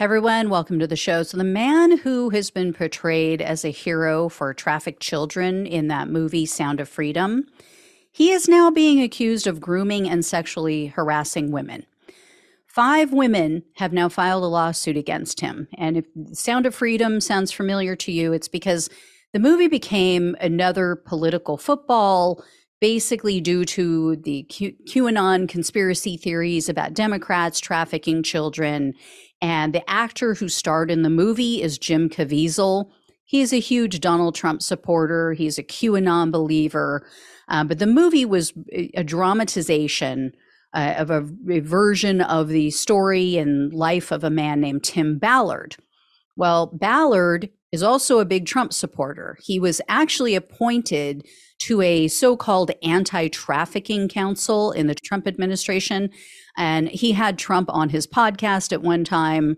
Everyone, welcome to the show. So, the man who has been portrayed as a hero for trafficked children in that movie, Sound of Freedom, he is now being accused of grooming and sexually harassing women. Five women have now filed a lawsuit against him. And if Sound of Freedom sounds familiar to you, it's because the movie became another political football basically due to the Q- QAnon conspiracy theories about Democrats trafficking children. And the actor who starred in the movie is Jim Caviezel. He's a huge Donald Trump supporter. He's a QAnon believer. Uh, but the movie was a dramatization uh, of a, a version of the story and life of a man named Tim Ballard. Well, Ballard is also a big Trump supporter. He was actually appointed to a so called anti trafficking council in the Trump administration. And he had Trump on his podcast at one time.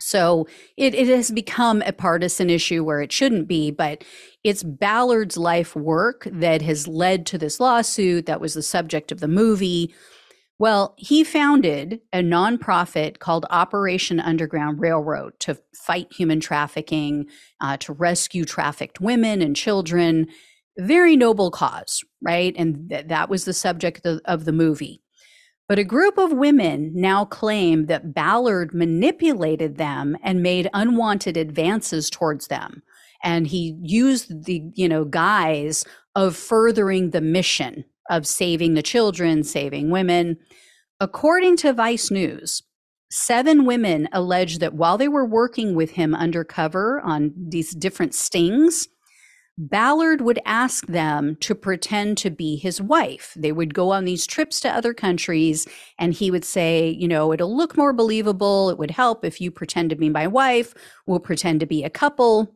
So it, it has become a partisan issue where it shouldn't be, but it's Ballard's life work that has led to this lawsuit that was the subject of the movie. Well, he founded a nonprofit called Operation Underground Railroad to fight human trafficking, uh, to rescue trafficked women and children very noble cause, right? And th- that was the subject of, of the movie. But a group of women now claim that Ballard manipulated them and made unwanted advances towards them. And he used the, you know, guise of furthering the mission of saving the children, saving women. According to Vice News, seven women allege that while they were working with him undercover on these different stings, Ballard would ask them to pretend to be his wife. They would go on these trips to other countries, and he would say, You know, it'll look more believable. It would help if you pretend to be my wife. We'll pretend to be a couple.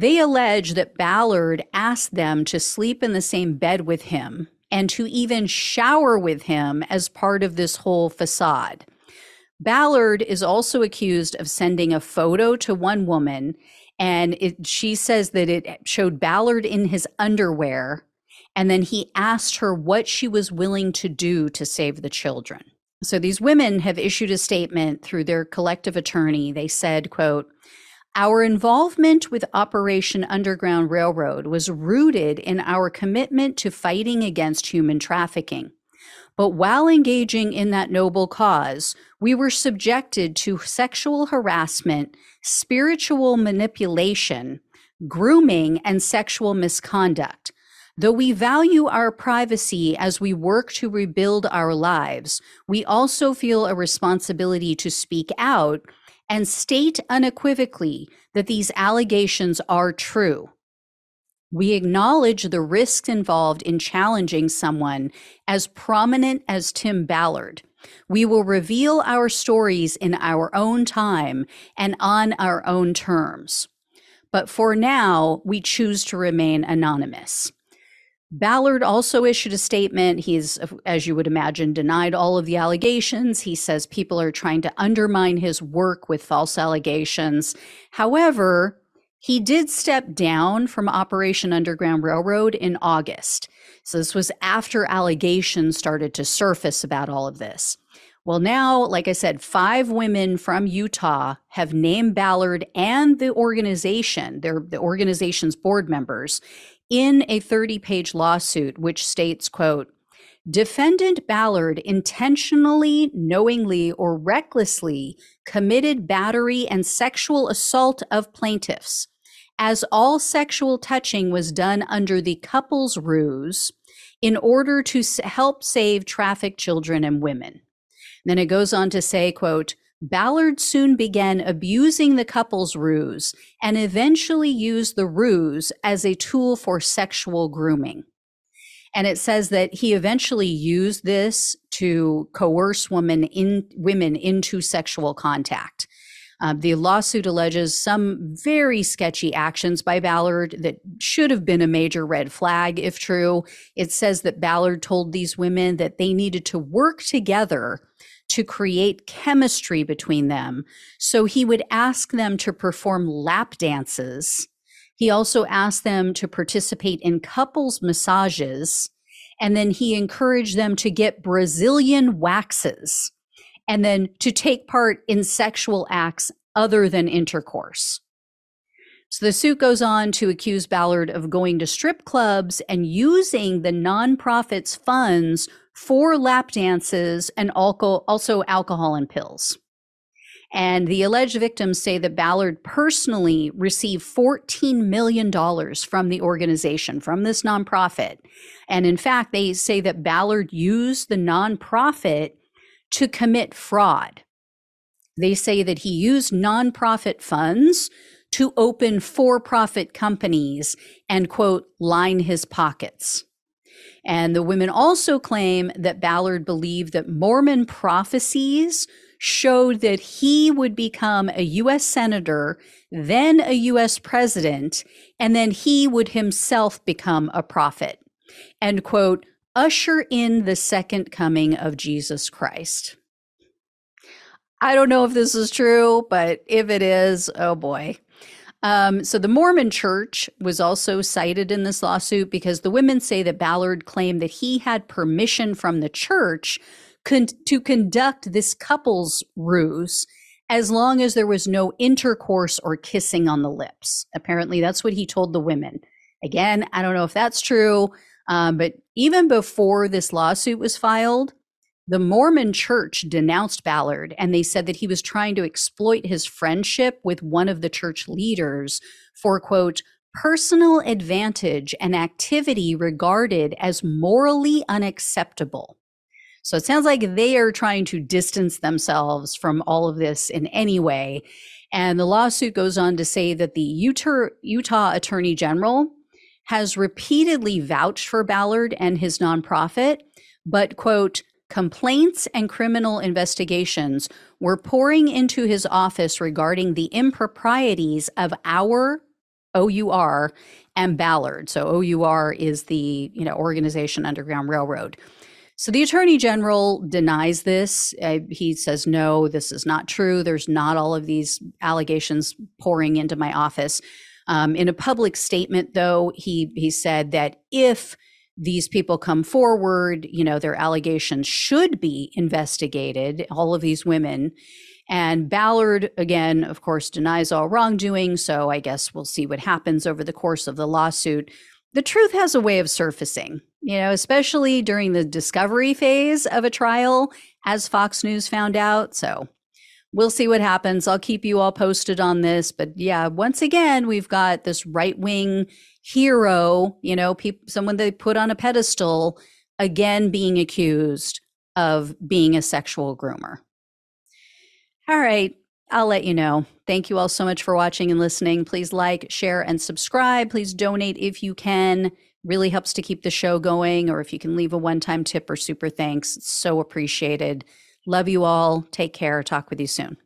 They allege that Ballard asked them to sleep in the same bed with him and to even shower with him as part of this whole facade. Ballard is also accused of sending a photo to one woman and it, she says that it showed Ballard in his underwear. And then he asked her what she was willing to do to save the children. So these women have issued a statement through their collective attorney. They said, quote, our involvement with Operation Underground Railroad was rooted in our commitment to fighting against human trafficking. But while engaging in that noble cause, we were subjected to sexual harassment spiritual manipulation, grooming, and sexual misconduct. Though we value our privacy as we work to rebuild our lives, we also feel a responsibility to speak out and state unequivocally that these allegations are true. We acknowledge the risks involved in challenging someone as prominent as Tim Ballard we will reveal our stories in our own time and on our own terms. But for now, we choose to remain anonymous. Ballard also issued a statement. He's, as you would imagine, denied all of the allegations. He says people are trying to undermine his work with false allegations. However, he did step down from Operation Underground Railroad in August. So this was after allegations started to surface about all of this. Well, now, like I said, five women from Utah have named Ballard and the organization, they're the organization's board members, in a 30-page lawsuit which states, quote, Defendant Ballard intentionally, knowingly, or recklessly committed battery and sexual assault of plaintiffs, as all sexual touching was done under the couple's ruse in order to help save trafficked children and women. Then it goes on to say, quote, Ballard soon began abusing the couple's ruse and eventually used the ruse as a tool for sexual grooming. And it says that he eventually used this to coerce women in women into sexual contact. Uh, the lawsuit alleges some very sketchy actions by Ballard that should have been a major red flag if true. It says that Ballard told these women that they needed to work together to create chemistry between them. So he would ask them to perform lap dances. He also asked them to participate in couples massages. And then he encouraged them to get Brazilian waxes and then to take part in sexual acts other than intercourse. So the suit goes on to accuse Ballard of going to strip clubs and using the nonprofit's funds for lap dances and also alcohol and pills. And the alleged victims say that Ballard personally received $14 million from the organization, from this nonprofit. And in fact, they say that Ballard used the nonprofit to commit fraud. They say that he used nonprofit funds to open for profit companies and, quote, line his pockets. And the women also claim that Ballard believed that Mormon prophecies showed that he would become a U.S. Senator, then a U.S. President, and then he would himself become a prophet. And, quote, usher in the second coming of Jesus Christ. I don't know if this is true, but if it is, oh boy. Um, so the Mormon church was also cited in this lawsuit because the women say that Ballard claimed that he had permission from the church con- to conduct this couple's ruse as long as there was no intercourse or kissing on the lips. Apparently, that's what he told the women. Again, I don't know if that's true, um, but even before this lawsuit was filed, the Mormon church denounced Ballard and they said that he was trying to exploit his friendship with one of the church leaders for, quote, personal advantage and activity regarded as morally unacceptable. So it sounds like they are trying to distance themselves from all of this in any way. And the lawsuit goes on to say that the Utah, Utah Attorney General has repeatedly vouched for Ballard and his nonprofit, but, quote, Complaints and criminal investigations were pouring into his office regarding the improprieties of our OUR and Ballard. So OUR is the you know organization Underground Railroad. So the attorney general denies this. Uh, he says, no, this is not true. There's not all of these allegations pouring into my office. Um, in a public statement, though, he he said that if these people come forward, you know, their allegations should be investigated, all of these women. And Ballard, again, of course, denies all wrongdoing. So I guess we'll see what happens over the course of the lawsuit. The truth has a way of surfacing, you know, especially during the discovery phase of a trial, as Fox News found out. So we'll see what happens. I'll keep you all posted on this. But yeah, once again, we've got this right wing hero, you know, someone they put on a pedestal, again being accused of being a sexual groomer. All right, I'll let you know. Thank you all so much for watching and listening. Please like, share, and subscribe. Please donate if you can. Really helps to keep the show going. Or if you can leave a one time tip or super thanks, it's so appreciated. Love you all. Take care. Talk with you soon.